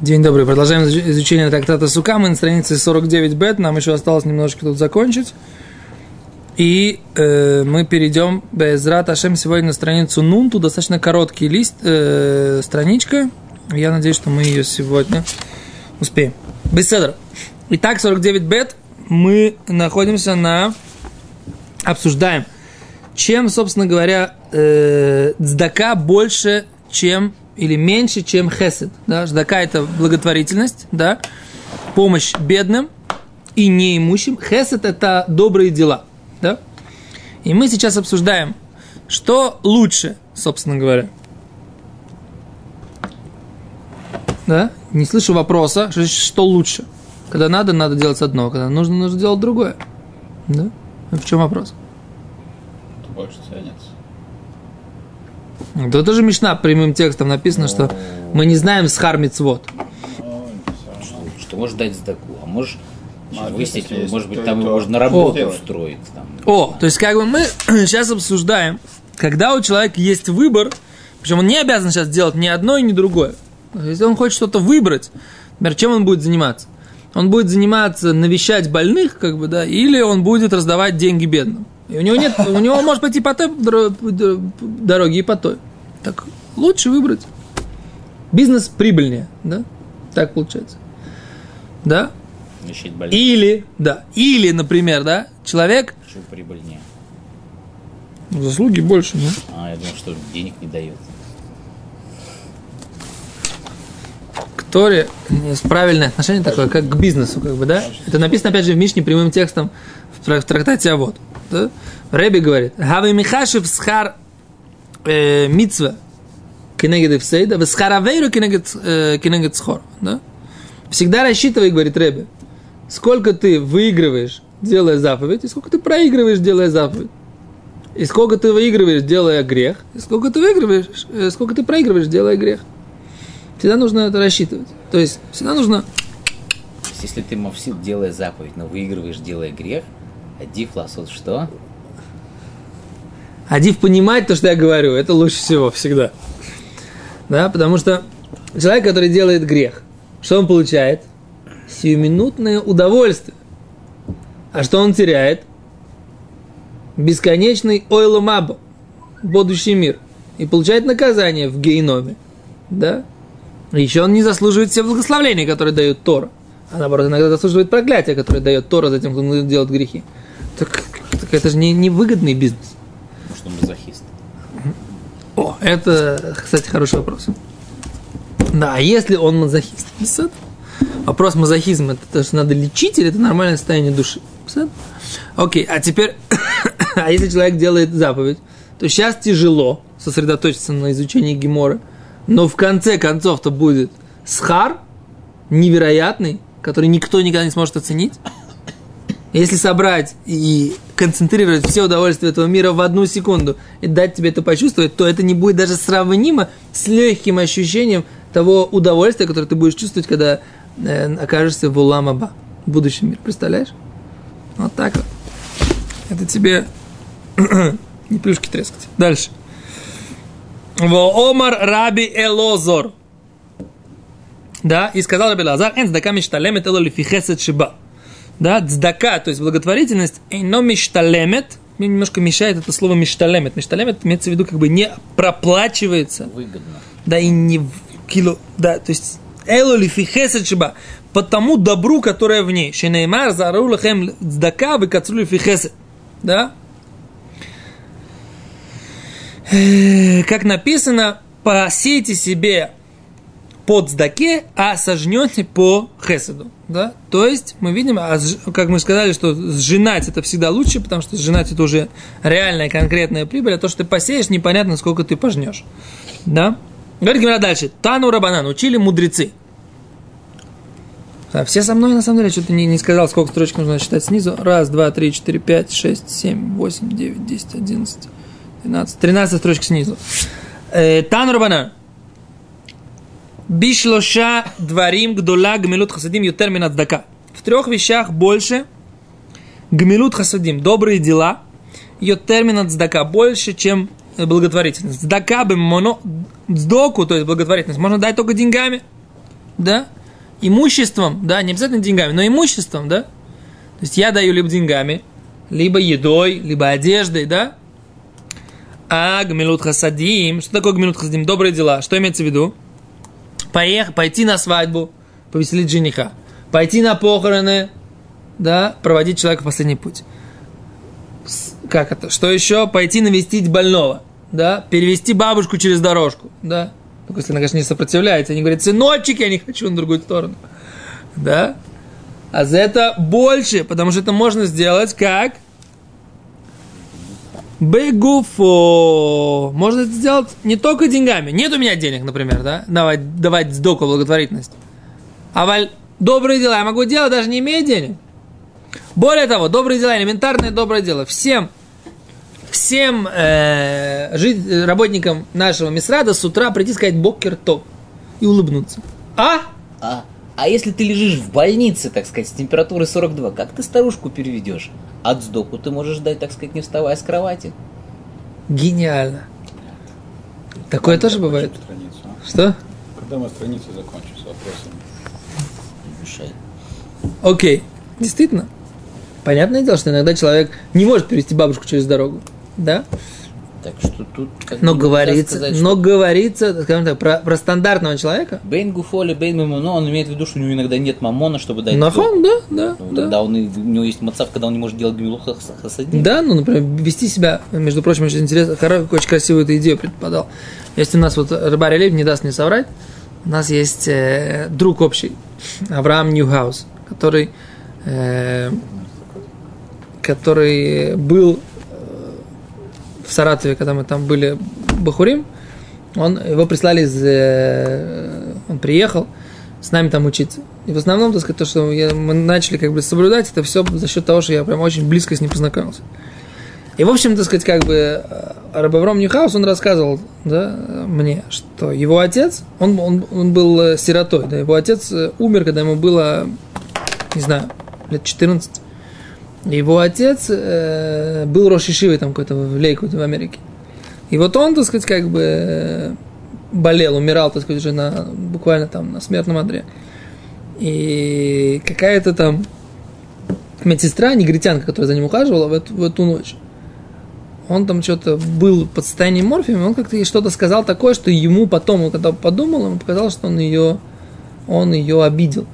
День добрый. Продолжаем изучение трактата Сука. Мы на странице 49 бет. Нам еще осталось немножко тут закончить. И э, мы перейдем без Ашем сегодня на страницу Нун. Тут достаточно короткий лист, э, страничка. Я надеюсь, что мы ее сегодня успеем. Беседр. Итак, 49 бет. Мы находимся на... Обсуждаем, чем, собственно говоря, э, цдака больше, чем или меньше, чем хесед. Да? Ждака – это благотворительность, да? помощь бедным и неимущим. Хесед – это добрые дела. Да? И мы сейчас обсуждаем, что лучше, собственно говоря. Да? Не слышу вопроса, что, лучше. Когда надо, надо делать одно, когда нужно, нужно делать другое. Да? В чем вопрос? Больше ценится. Да тоже Мишна прямым текстом написано, что мы не знаем с хармицвод. Что, что можешь дать сдаку, а можешь А, выяснить, если может быть, там то. можно на работу О. устроить. Там. О, то есть как бы мы сейчас обсуждаем, когда у человека есть выбор, причем он не обязан сейчас делать ни одно и ни другое. Если он хочет что-то выбрать, например, чем он будет заниматься? Он будет заниматься навещать больных, как бы, да, или он будет раздавать деньги бедным. И у него нет, у него может пойти по той дороге и по той. Так лучше выбрать. Бизнес прибыльнее, да? Так получается. Да? Или, да, или, например, да, человек Почему прибыльнее? заслуги больше, ну. А, я думал, что денег не дает. к Торе есть правильное отношение такое, как к бизнесу, как бы, да? Это написано, опять же, в Мишне прямым текстом в, трак- в трактате Авод. Да? Рэби говорит, «Хавы михашев схар э, митцва кенегед эфсейда, в схар авейру кенегед, э, кенегед схор». Да? Всегда рассчитывай, говорит Рэби, сколько ты выигрываешь, делая заповедь, и сколько ты проигрываешь, делая заповедь. И сколько ты выигрываешь, делая грех, и сколько ты выигрываешь, э, сколько ты проигрываешь, делая грех. Всегда нужно это рассчитывать. То есть всегда нужно... Если ты мовсит, делая заповедь, но выигрываешь, делая грех, а див ласот что? Адив понимать то, что я говорю, это лучше всего всегда. Да, потому что человек, который делает грех, что он получает? Сиюминутное удовольствие. А что он теряет? Бесконечный ойломабо, будущий мир. И получает наказание в гейноме. Да? Еще он не заслуживает все благословления, которые дает Тора. А наоборот, иногда заслуживает проклятия, которое дает Тора за тем, кто делает грехи. Так, так это же не, не выгодный бизнес. Потому что он мазохист. О, это, кстати, хороший вопрос. Да, а если он мазохист? Писат? Вопрос мазохизма, это то, что надо лечить или это нормальное состояние души? Писат? Окей, а теперь, а если человек делает заповедь, то сейчас тяжело сосредоточиться на изучении Гемора, но в конце концов-то будет схар невероятный, который никто никогда не сможет оценить. Если собрать и концентрировать все удовольствия этого мира в одну секунду и дать тебе это почувствовать, то это не будет даже сравнимо с легким ощущением того удовольствия, которое ты будешь чувствовать, когда э, окажешься в Уламаба, в будущем мире. Представляешь? Вот так вот. Это тебе не плюшки трескать. Дальше. Омар Раби Элозор. Да, и сказал Раби Лазар, эн цдака мишталемет эло лифихесет шиба. Да, цдака, то есть благотворительность, но мишталемет, мне немножко мешает это слово мишталемет. Мишталемет имеется в виду как бы не проплачивается, Выгодно. да и не кило, да, то есть эло лифихесет шиба, по тому добру, которое в ней. Шенеймар зару лахем цдака выкацру лифихесет. Да? Э, Как написано, посейте себе по цдаке, а сожнете по хеседу. Да? То есть мы видим, а как мы сказали, что сжинать это всегда лучше, потому что сжинать это уже реальная конкретная прибыль, а то, что ты посеешь, непонятно, сколько ты пожнешь. Да? Говорит Гимара дальше. Тану Рабанан, учили мудрецы. Да, все со мной, на самом деле, что-то не, не сказал, сколько строчек нужно считать снизу. Раз, два, три, четыре, пять, шесть, семь, восемь, девять, десять, одиннадцать, двенадцать. Тринадцать строчек снизу. Э, Тану Рабанан. Бишлоша дворим гдола гмилут хасадим ютер мин цдака. В трех вещах больше гмилут хасадим, добрые дела, ютер мин цдака, больше, чем э, благотворительность. Цдака бы моно, цдоку, то есть благотворительность, можно дать только деньгами. да, имуществом, да, не обязательно деньгами, но имуществом, да. То есть я даю либо деньгами, либо едой, либо одеждой, да. А гмилут хасадим, что такое гмилут хасадим? Добрые дела. Что имеется в виду? Поехать, пойти на свадьбу, повеселить жениха. Пойти на похороны, да, проводить человека в последний путь. Как это? Что еще? Пойти навестить больного, да, перевести бабушку через дорожку, да. Только если она, конечно, не сопротивляется, они говорят, сыночек, я не хочу на другую сторону, да. А за это больше, потому что это можно сделать как? Бегуфо. Можно это сделать не только деньгами. Нет у меня денег, например, да, давать, давать сдоку благотворительность. А валь, добрые дела я могу делать, даже не имея денег. Более того, добрые дела, элементарное доброе дело. Всем, всем э, жить- работникам нашего Мисрада с утра прийти сказать бокер топ и улыбнуться. А? А, а если ты лежишь в больнице, так сказать, с температурой 42, как ты старушку переведешь? От сдоку ты можешь дать, так сказать, не вставая с кровати. Гениально. Такое тоже бывает. Страницу, а? Что? Когда мы страницу закончим с вопросами? Не мешай. Окей. Действительно. Понятное дело, что иногда человек не может перевести бабушку через дорогу. Да? Так что тут... как Но говорится, сказать, но что говорится, скажем так, про, про стандартного человека. Бейн Гуфоли, Бейн Мамоно, он имеет в виду, что у него иногда нет мамона, чтобы дать. Нахон, да, да, Ну, да. Он, у него есть мацав, когда он не может делать гмилуха хасадим. Да, ну, например, вести себя, между прочим, очень интересно, очень красивую эту идею предподал. Есть у нас вот Рыбарь Лев, не даст мне соврать, у нас есть э, друг общий, Авраам Ньюхаус, который, э, который был в Саратове, когда мы там были Бахурим, он, его прислали из... э, он приехал с нами там учиться. И в основном, так сказать, то, что я- мы начали как бы соблюдать, это все за счет того, что я прям очень близко с ним познакомился. И, в общем, так сказать, как бы э, Рабавром Ньюхаус, он рассказывал да, мне, что его отец, он, он, он был э, сиротой, да, его отец э, умер, когда ему было, не знаю, лет 14. Его отец э, был Рошишивой там какой-то в Лейкуте в Америке. И вот он, так сказать, как бы э, болел, умирал, так сказать, уже на, буквально там на смертном одре. И какая-то там медсестра, негритянка, которая за ним ухаживала в эту, в эту ночь, он там что-то был под состоянием морфиума, он как-то ей что-то сказал такое, что ему потом, он когда подумал, ему показалось, что он ее, он ее обидел.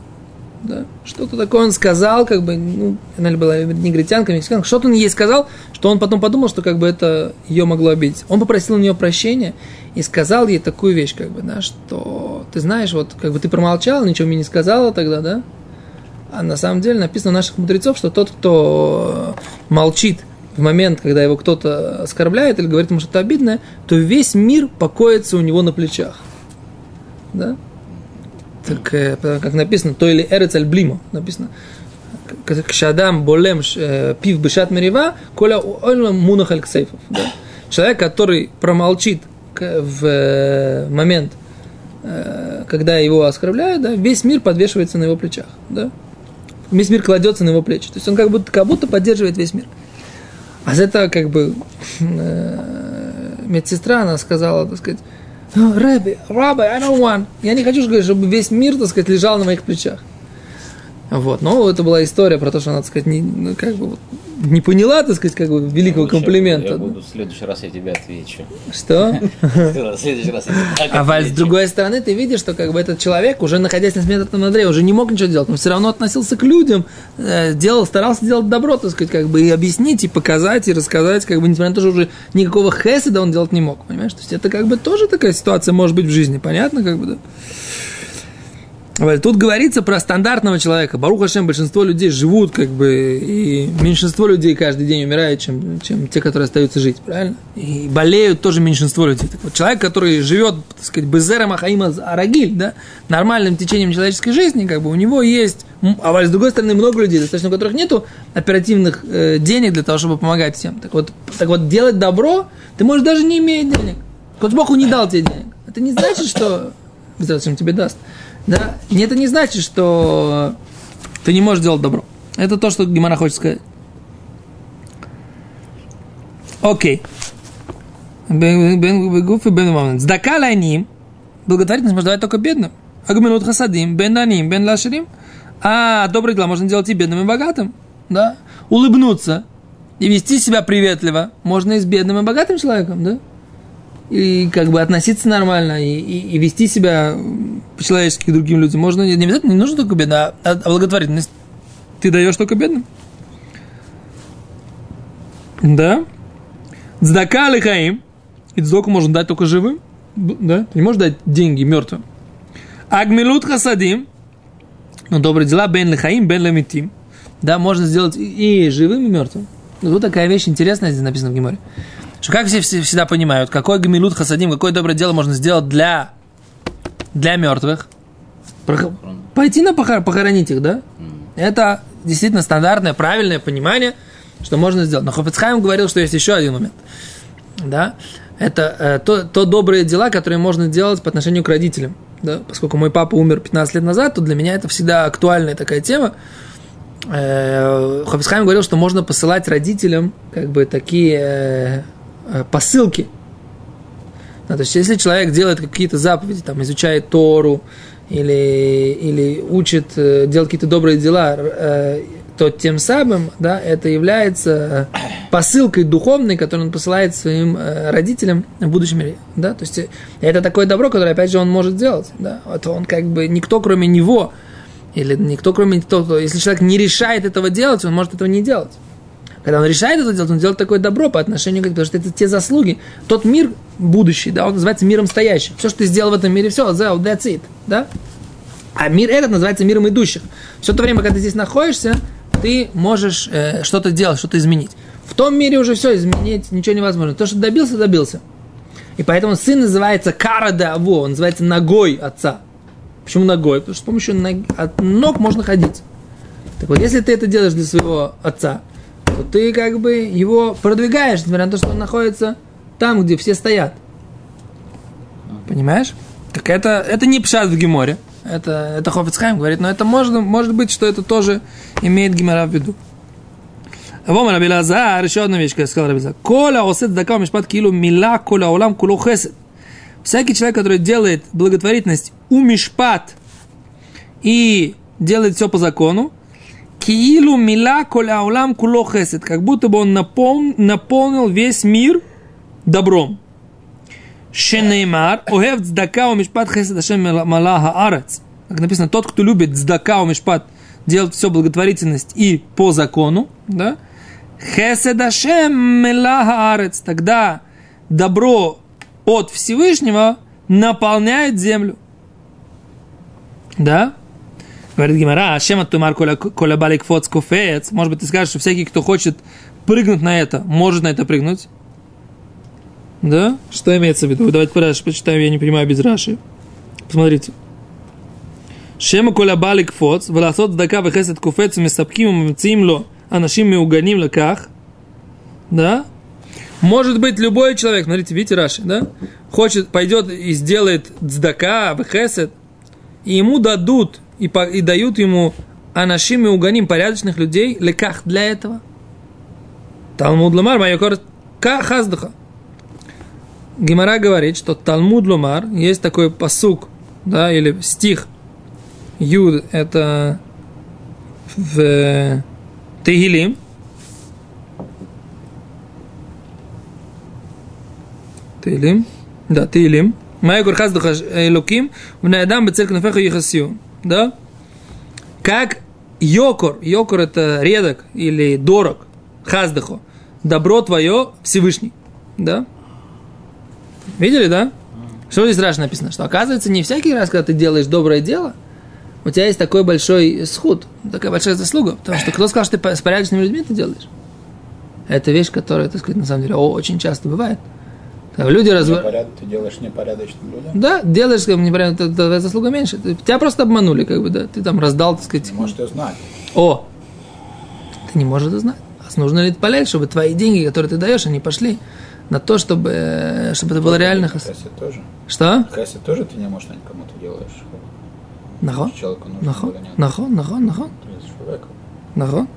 Да? Что-то такое он сказал, как бы, ну, она ли была негритянка, мексиканка, что-то он ей сказал, что он потом подумал, что как бы это ее могло обидеть. Он попросил у нее прощения и сказал ей такую вещь, как бы, да, что ты знаешь, вот как бы ты промолчал, ничего мне не сказала тогда, да, а на самом деле написано у наших мудрецов, что тот, кто молчит в момент, когда его кто-то оскорбляет или говорит ему что-то обидное, то весь мир покоится у него на плечах. Да? Так, э, как написано, то или эрец аль блимо, написано. Кшадам болем э, пив бешат мерива, коля ойлам мунах аль ксейфов. Да? Человек, который промолчит в э, момент, когда его оскорбляют, да, весь мир подвешивается на его плечах. Да? Весь мир кладется на его плечи. То есть он как будто, как будто поддерживает весь мир. А за это как бы медсестра, она сказала, так сказать, «Ну, Рэби, Раби, I don't want. Я не хочу, чтобы весь мир, так сказать, лежал на моих плечах. Вот, но это была история про то, что она, так сказать, не, ну, как бы вот, не поняла, так сказать, как бы великого Лучше комплимента. Я буду в следующий раз я тебе отвечу. Что? В следующий раз я А Валь, с другой стороны, ты видишь, что как бы этот человек, уже находясь на смертном одре, уже не мог ничего делать, но все равно относился к людям, э, делал, старался делать добро, так сказать, как бы и объяснить, и показать, и рассказать, как бы, несмотря на то, что уже никакого хеседа он делать не мог, понимаешь? То есть это как бы тоже такая ситуация может быть в жизни, понятно, как бы, да? Тут говорится про стандартного человека. Барух Хашем, большинство людей живут, как бы, и меньшинство людей каждый день умирает, чем, чем те, которые остаются жить, правильно? И болеют тоже меньшинство людей. Так вот, человек, который живет, так сказать, безером Ахаима Арагиль, да, нормальным течением человеческой жизни, как бы, у него есть, а с другой стороны, много людей, достаточно у которых нету оперативных э, денег для того, чтобы помогать всем. Так вот, так вот, делать добро, ты можешь даже не иметь денег. Хоть Бог не дал тебе денег. Это не значит, что зачем тебе даст. Да? Это не значит, что ты не можешь делать добро. Это то, что Гимара хочет сказать. Окей. Сдака ланим. Благотворительность можно давать только бедным. Агминут хасадим, бен даним, бен лашерим. А добрые дела можно делать и бедным, и богатым. Да? Улыбнуться и вести себя приветливо можно и с бедным, и богатым человеком, да? И как бы относиться нормально, и, и, и вести себя по-человечески к другим людям. Можно не обязательно, не нужно только бедным, а, а благотворительность ты даешь только бедным. Да? Цдака лихаим. И цдоку можно дать только живым. Да? Ты не можешь дать деньги мертвым. Агмилут хасадим. Но добрые дела бен лихаим, бен лемитим. Да, можно сделать и живым, и мертвым. Ну, вот такая вещь интересная здесь написана в Геморе. Что как все, все всегда понимают, какой гамилут хасадим, какое доброе дело можно сделать для, для мертвых? Прох... Пойти на похор... похоронить их, да? Это действительно стандартное, правильное понимание, что можно сделать. Но Хофицхайм говорил, что есть еще один момент. Да? Это э, то, то добрые дела, которые можно делать по отношению к родителям. Да? Поскольку мой папа умер 15 лет назад, то для меня это всегда актуальная такая тема. Э, Хофицхайм говорил, что можно посылать родителям как бы такие э, посылки. Да, то есть, если человек делает какие-то заповеди, там, изучает Тору, или, или учит э, делать какие-то добрые дела, э, то тем самым да, это является посылкой духовной, которую он посылает своим э, родителям в будущем мире. Да? То есть это такое добро, которое, опять же, он может делать. Да? Это он как бы никто, кроме него, или никто, кроме того, если человек не решает этого делать, он может этого не делать. Когда он решает это делать, он делает такое добро по отношению к потому что это те заслуги. Тот мир будущий, да, он называется миром стоящим. Все, что ты сделал в этом мире, все, that's it, да? А мир этот называется миром идущих. Все то время, когда ты здесь находишься, ты можешь э, что-то делать, что-то изменить. В том мире уже все изменить, ничего невозможно. То, что добился, добился. И поэтому сын называется карада аво, он называется ногой отца. Почему ногой? Потому что с помощью ног, от ног можно ходить. Так вот, если ты это делаешь для своего отца, то ты как бы его продвигаешь, несмотря на то, что он находится там, где все стоят. Понимаешь? Так это, это не пшат в Геморе. Это, это Хофицхайм говорит, но это можно, может быть, что это тоже имеет Гемора в виду. Вом Раби Лазар, еще одна вещь, как сказал Раби. Коля осет дака мишпат килу мила коля улам кулу хесед. Всякий человек, который делает благотворительность у мишпат и делает все по закону, киилу мила коля улам кулу хесед, как будто бы он напол, наполнил весь мир добром. Шенеймар, огев цдака у мишпат хесед ашем малаха арец. Как написано, тот, кто любит цдака у мишпат, делать все благотворительность и по закону, да, хесед ашем малаха арец, тогда добро от Всевышнего наполняет землю. Да? Говорит Гимара, Ашема Тумар Коля Балик Фоц Куфец. Может быть, ты скажешь, что всякий, кто хочет прыгнуть на это, может на это прыгнуть? Да? Что имеется в виду? Давайте по почитаем, я не понимаю без Раши. Посмотрите. Шема Коля Балик Фоц, Веласот Дака Вехесет Куфец, Месапким, Мцимло, Анашим Меуганим Лаках. Да? Может быть, любой человек, смотрите, видите, Раши, да? Хочет, пойдет и сделает дздака, вехесет, и ему дадут и, по, и дают ему анашим и уганим, порядочных людей, леках для этого. Талмуд Ламар, майокор хаздуха. Гимара говорит, что Талмуд Лумар, есть такой посук, да, или стих, Юд, это в Тегилим, Тейлим, да, Тейлим, Майя Гурхаз Элоким, в Наядам Бецель Кнафеха Ехасию, да, как Йокор, Йокор это редок или дорог, Хаздахо, добро твое Всевышний, да, Видели, да? Что здесь раньше написано? Что оказывается, не всякий раз, когда ты делаешь доброе дело, у тебя есть такой большой сход, такая большая заслуга. Потому что кто сказал, что ты с порядочными людьми это делаешь? Это вещь, которая, так сказать, на самом деле очень часто бывает. Люди развор... Ты делаешь непорядочным людям? Да, делаешь как бы непорядочно, твоя заслуга меньше. Тебя просто обманули, как бы, да. Ты там раздал, так сказать. Может, и знать. О! Ты не можешь это знать. А нужно ли полезть, чтобы твои деньги, которые ты даешь, они пошли на то, чтобы, чтобы это было реально хасид. Тоже. Что? Хасид тоже ты не можешь никому ты делаешь. Нахон? Человеку нужно Нахон? Нахон? Нахон? Нахон? Нахон?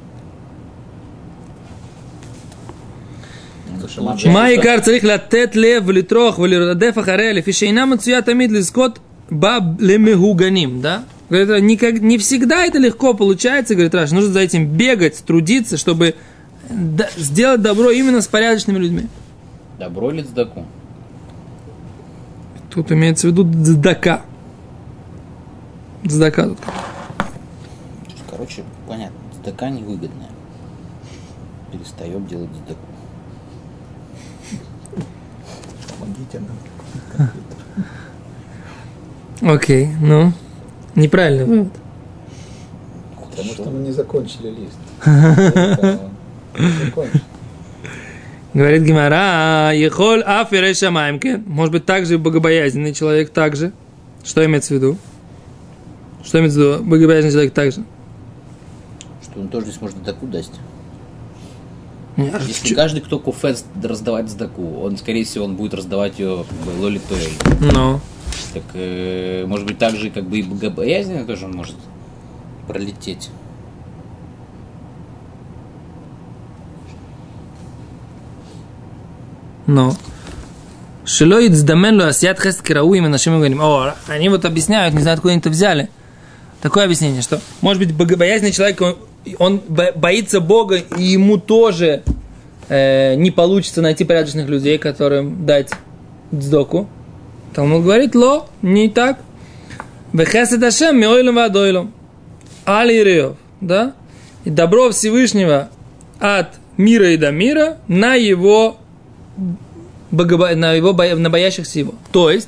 מה העיקר צריך לתת לב ולטרוח ולרדף אחריה לפי שאינה מצויה תמיד לזכות баб лемегуганим, да? Говорит, никак, не всегда это легко получается, говорит Раш, нужно за этим бегать, трудиться, чтобы да- сделать добро именно с порядочными людьми. Добро или цдаку? Тут имеется в виду дздака. Дздака тут. Короче, понятно, цдака невыгодная. Перестаем делать цдаку. Помогите нам. Окей, ну, неправильный вывод. Потому что мы не закончили лист. Говорит Гимара, ехоль афире шамаймке. Может быть, также богобоязненный человек также. Что имеется в виду? Что имеется в виду? Богобоязненный человек также. Что он тоже. Не, а Если каждый, кто куфет раздавать цдаку, он, скорее всего, он будет раздавать ее как бы, лоли тоэль. Ну, Так, э, может быть, так же, как бы и богобоязненно тоже он может пролететь. ну. Шило ицдамен ло асият хест кирау им нашим говорим. О, они вот объясняют, не знаю, откуда они это взяли. Такое объяснение, что, может быть, богобоязненный человек, он, он бо- боится Бога, и ему тоже э, не получится найти порядочных людей, которым дать дздоку. Талмуд говорит, ло, не так. Вехесед Ашем миойлем вадойлем. Али да? И добро Всевышнего от мира и до мира на его богобо- на его на боящихся его. То есть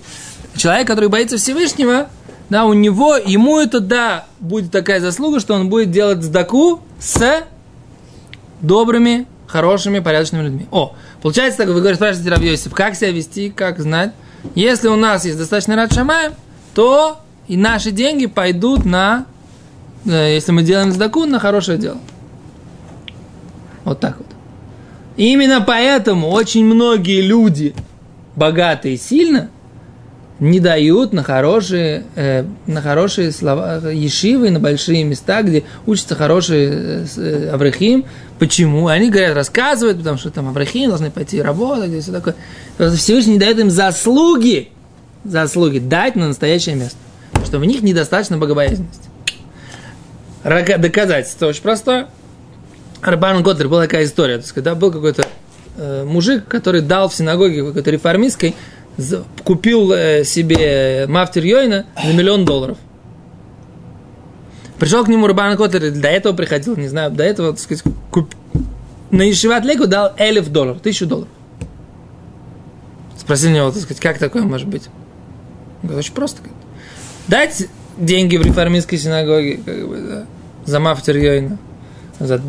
человек, который боится Всевышнего, да, у него, ему это, да, будет такая заслуга, что он будет делать сдаку с добрыми, хорошими, порядочными людьми. О, получается так, вы говорите, спрашиваете Рав Йосиф, как себя вести, как знать. Если у нас есть достаточно рад шамаем, то и наши деньги пойдут на, э, если мы делаем сдаку, на хорошее дело. Вот так вот. Именно поэтому очень многие люди, богатые и сильно, не дают на хорошие, э, на хорошие слова, ешивы, на большие места, где учатся хорошие э, аврахим. Почему? Они говорят, рассказывают, потому что там аврахим должны пойти работать, и все такое. Всевышний не дает им заслуги, заслуги дать на настоящее место. Что в них недостаточно богобоязненности. Доказательство очень простое. Арбан Готлер была такая история, то есть, когда был какой-то э, мужик, который дал в синагоге какой-то реформистской, купил э, себе мафтер Йойна за миллион долларов. Пришел к нему Рабан Котлер, до этого приходил, не знаю, до этого, так сказать, куп- на Ишиват Легу дал эльф долларов, тысячу долларов. Спросил него, так сказать, как такое может быть? Он говорит, очень просто. говорит. Дать деньги в реформистской синагоге, как бы, да, за мафтер Йойна, за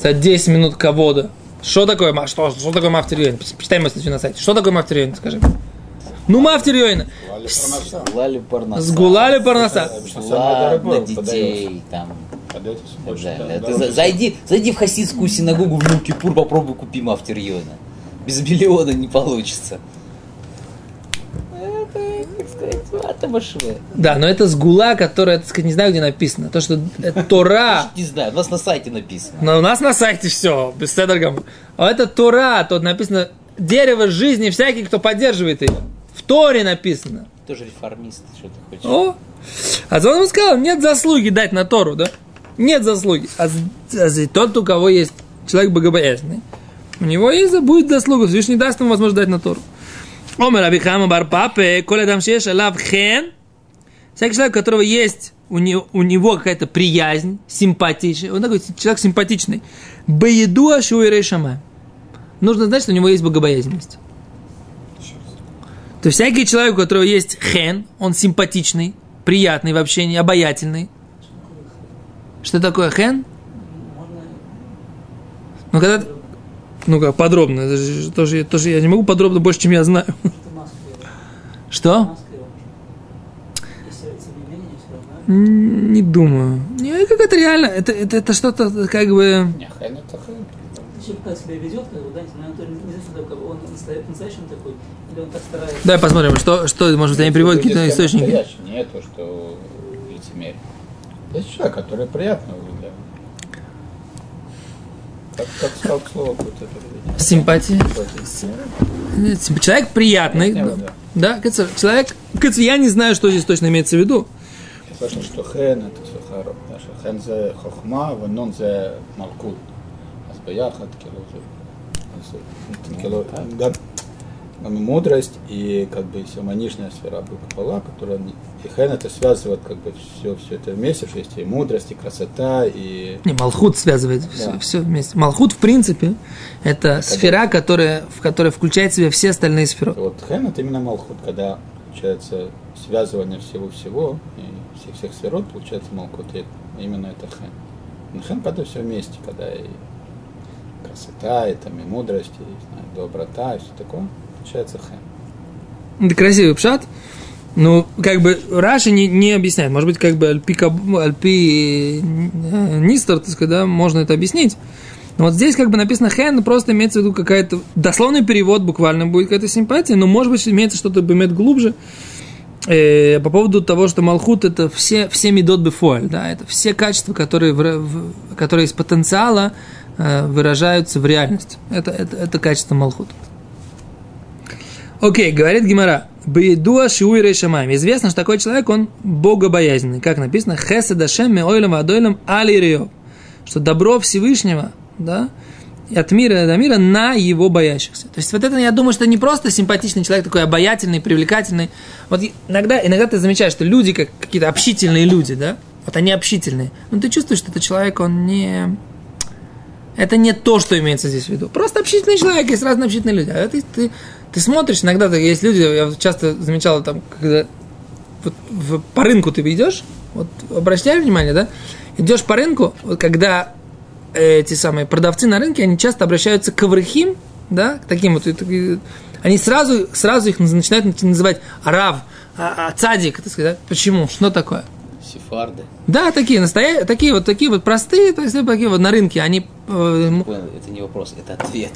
за 10 минут кавода. Что такое, ма- что, что такое мафтер Йойна? Почитай мою статью на сайте. Что такое мафтер Йойна, скажи. Ну, мафтер Йойна. Лали Парнаса. Лали парнаса. Сгулали самое Ладно, детей, там, Ты зайди, зайди в хасидскую синагогу в Йом-Кипур, попробуй купи мафтерьона. Без миллиона не получится. Это, как сказать, это машина. Да, но это сгула, которая, так сказать, не знаю, где написано. То, что Тора. Не знаю, у нас на сайте написано. Но у нас на сайте все, без седоргам. А это Тора, тут написано дерево жизни всякий, кто поддерживает ее. В Торе написано. Тоже реформист, что ты хочешь. О! А он ему сказал, нет заслуги дать на Тору, да? Нет заслуги. А, а тот, у кого есть человек богобоязненный, у него есть, будет заслуга. Всевышний даст ему возможность дать на Тору. Омер Абихама бар папе, коля дам шеш алав хен. Всякий человек, у которого есть у него, у него какая-то приязнь, симпатичная, он такой человек симпатичный. Баеду ашуирей шама. Нужно знать, что у него есть богобоязненность. То есть всякий человек, у которого есть хен, он симпатичный, приятный в общении, обаятельный. Что такое хен? Ну, когда... Ну-ка, подробно. Это же тоже, тоже я не могу подробно больше, чем я знаю. Что? Не думаю. Не, как это реально? Это, это, это что-то как бы... Не, хрен это хрен. Человек как себя ведет, как бы, да, несмотря на то, не знаю, что такое, он настоя- настоящий такой, или он так старается. Давай посмотрим, что, что может быть, они приводят какие-то источники. настоящие, Не то, что лицемерие. Есть человек, который приятно как, слово Симпатия. Симпатия. Ну, типа, человек приятный. Нет, да, да. человек человек... Я не знаю, что здесь точно имеется в виду. Слышно, что хен это сахаров. Хен за хохма, ванон за малкут. А с баяхат кило мудрость и как бы симоничная сфера Букапала, которая и хен это связывает как бы все, все это вместе, что есть и мудрость, и красота, и Не, Малхут связывает Да. все, вместе. Малхут, в принципе, это сфера, которая, в которой включает в себя все остальные сферы. вот хен это именно Малхут, когда получается связывание всего-всего и всех всех сферот, получается Малхут, и именно это хен. Но хен когда все вместе, когда и красота, и там и мудрость, и знаю, доброта, и все такое, получается хен. Это красивый пшат. Ну, как бы Раши не, не объясняет. Может быть, как бы Альпи, Альпи э, Нистер, так сказать, да, можно это объяснить. Но вот здесь как бы написано хен, просто имеется в виду какая-то... Дословный перевод буквально будет какая-то симпатия, но может быть имеется что-то бемет глубже. Э, по поводу того, что Малхут это все, все медот бефуаль, да, это все качества, которые, в, в- которые из потенциала э, выражаются в реальность. Это, это, это качество Малхута. Окей, говорит Гимара. Бейдуа шиуй рейшамаем. Известно, что такой человек, он богобоязненный. Как написано, хесед ашем меойлем адойлем али Что добро Всевышнего, да, от мира до мира на его боящихся. То есть вот это, я думаю, что не просто симпатичный человек, такой обаятельный, привлекательный. Вот иногда, иногда ты замечаешь, что люди, как какие-то общительные люди, да, вот они общительные. Но ты чувствуешь, что этот человек, он не... Это не то, что имеется здесь в виду. Просто общительный человек, есть разные общительные люди. А ты, ты, ты смотришь, иногда есть люди, я часто замечал, там, когда вот в, по рынку ты идешь, вот обращай внимание, да, идешь по рынку, вот когда эти самые продавцы на рынке, они часто обращаются к аврахим, да, к таким вот, они сразу, сразу их начинают называть Рав, а, а, Цадик, так сказать, да? Почему? Что такое? Сефарды. Да, такие настоящие, такие вот, такие вот простые, то есть такие вот на рынке, они э, Понял, Это не вопрос, это ответ.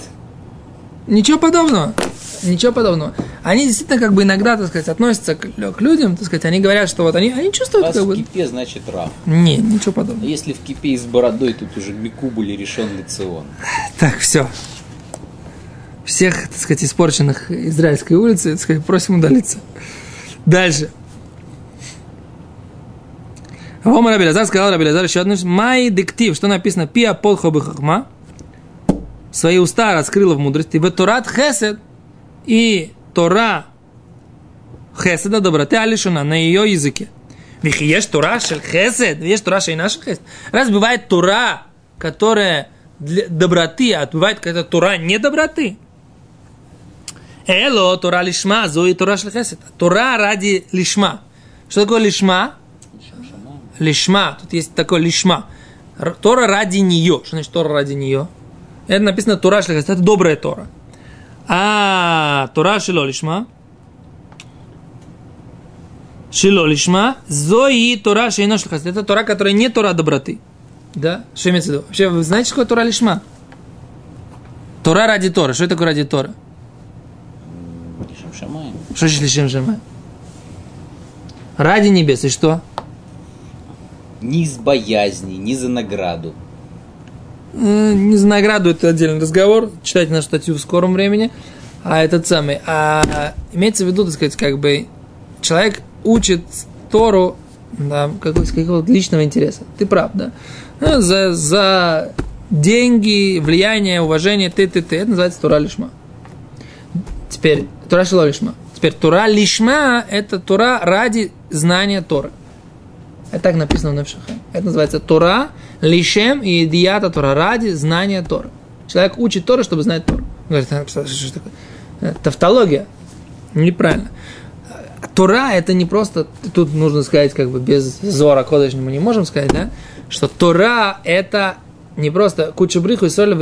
Ничего подобного. Ничего подобного. Они действительно как бы иногда, так сказать, относятся к, к людям, так сказать, они говорят, что вот они, они чувствуют Раз как в бы... кипе, значит рав. Не, ничего А подобного. если в кипе и с бородой, тут уже Мику были решен лицеон. Так, все. Всех, так сказать, испорченных израильской улицы, так сказать, просим удалиться. Дальше. Вома Раби Лазар сказал Раби Лазар еще одну Май диктив, что написано Пиа полхо хахма Свои уста раскрыла в мудрости. В Торат хесед и Тора хеседа доброты алишуна на ее языке. Ведь есть Тора шель хесед, есть Тора шель наш хесед. Раз бывает Тора, которая для доброты, а бывает какая-то Тора не доброты. Эло, Тора лишма, зои Тора шель хесед. Тора ради лишма. Что такое лишма? Лишма. Тут есть такое лишма. Тора ради нее. Что значит Тора ради нее? Это написано Тора. Это добрая Тора. А Тора шело лишма. Шило лишма, зои Тора шейно. Это Тора, которая не Тора доброты. Да? Что имеется в виду? Вообще, вы знаете, что такое Тора лишма? Тора ради Тора. Что такое ради Тора? Что значит лишим жема? Ради небес. И что? Ни из боязни, ни за награду. Э, Не за награду, это отдельный разговор. Читайте нашу статью в скором времени. А этот самый. А имеется в виду, так сказать, как бы человек учит Тору да, какого- с какого-то личного интереса. Ты прав, да? Ну, За, за деньги, влияние, уважение, ты, ты, ты. Это называется Тура Лишма. Теперь, Тура Шило Лишма. Теперь, Тура Лишма – это Тура ради знания Торы. Это так написано в Навшахе. Это называется Тора, лишем и идията Тора, ради знания Тора. Человек учит Тору, чтобы знать Тору. Он говорит, «А, что, такое? Э, Тавтология. Неправильно. А Тора это не просто, тут нужно сказать, как бы без зора кодыш мы не можем сказать, да, что Тора это не просто куча бриху и соль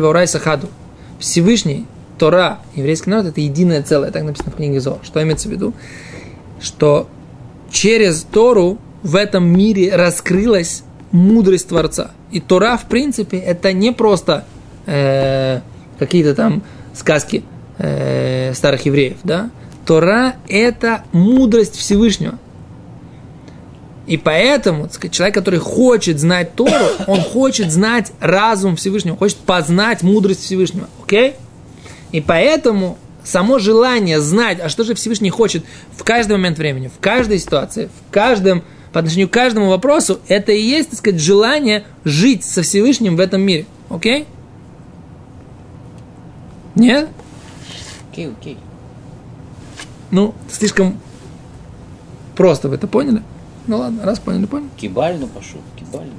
ваурай сахаду. Всевышний, Тора, еврейский народ, это единое целое, так написано в книге Зор. Что имеется в виду? Что через Тору в этом мире раскрылась мудрость Творца. И Тора, в принципе, это не просто э, какие-то там сказки э, старых евреев, да? Тора – это мудрость Всевышнего. И поэтому, человек, который хочет знать Тору, он хочет знать разум Всевышнего, хочет познать мудрость Всевышнего. Окей? И поэтому само желание знать, а что же Всевышний хочет в каждый момент времени, в каждой ситуации, в каждом, по отношению к каждому вопросу, это и есть, так сказать, желание жить со Всевышним в этом мире. Окей? Нет? Окей, окей. Ну, слишком просто вы это поняли? Ну ладно, раз поняли, поняли. Кибальну пошел, кибальну.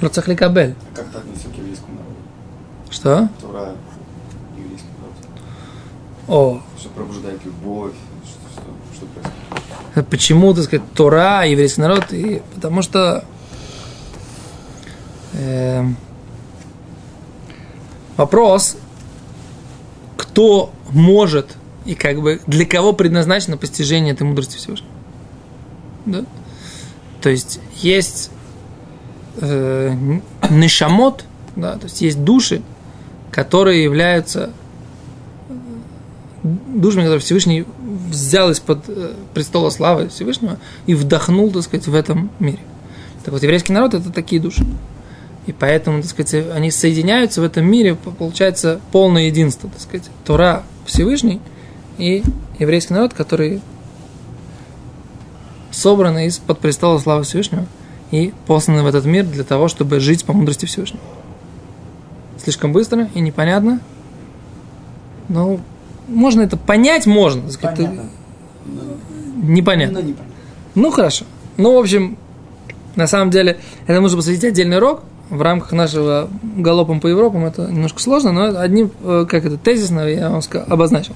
Роцахли кабель. А как это относится к еврейскому народу? Что? Тора еврейский народ. О, Что пробуждает любовь, что, что, что происходит? почему, так сказать, Тора, еврейский народ, и потому что эм, вопрос, кто может и как бы для кого предназначено постижение этой мудрости Всевышнего. Да? То есть есть э, нишамот, да, то есть есть души, которые являются э, душами, которые Всевышний взял из-под э, престола славы Всевышнего и вдохнул, так сказать, в этом мире. Так вот, еврейский народ – это такие души. И поэтому, так сказать, они соединяются в этом мире, по- получается полное единство, так сказать. Тора Всевышний и еврейский народ, который собраны из-под престола славы Всевышнего и посланы в этот мир для того, чтобы жить по мудрости Всевышнего. Слишком быстро и непонятно. Ну, можно это понять, можно. так Понятно. Непонятно. Ну, непонятно. Ну, хорошо. Ну, в общем, на самом деле, это нужно посвятить отдельный урок. В рамках нашего галопом по Европам это немножко сложно, но одним, э, как это, тезисно я вам обозначил.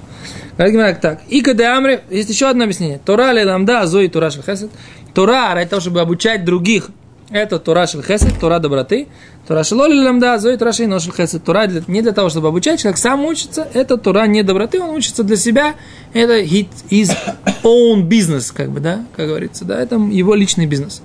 Так. Ика де Амри, есть еще одно объяснение. Тора ли ламда, зои Тора шел хесед. Тора, ради того, чтобы обучать других, это Тора шел хесед, Тора доброты. Тора шелоли ламда, зои Тора шейно шел хесед. Тора для- не для того, чтобы обучать, человек сам учится, это Тора не доброты, он учится для себя, это his own business, как бы, да, как говорится, да, это его личный бизнес.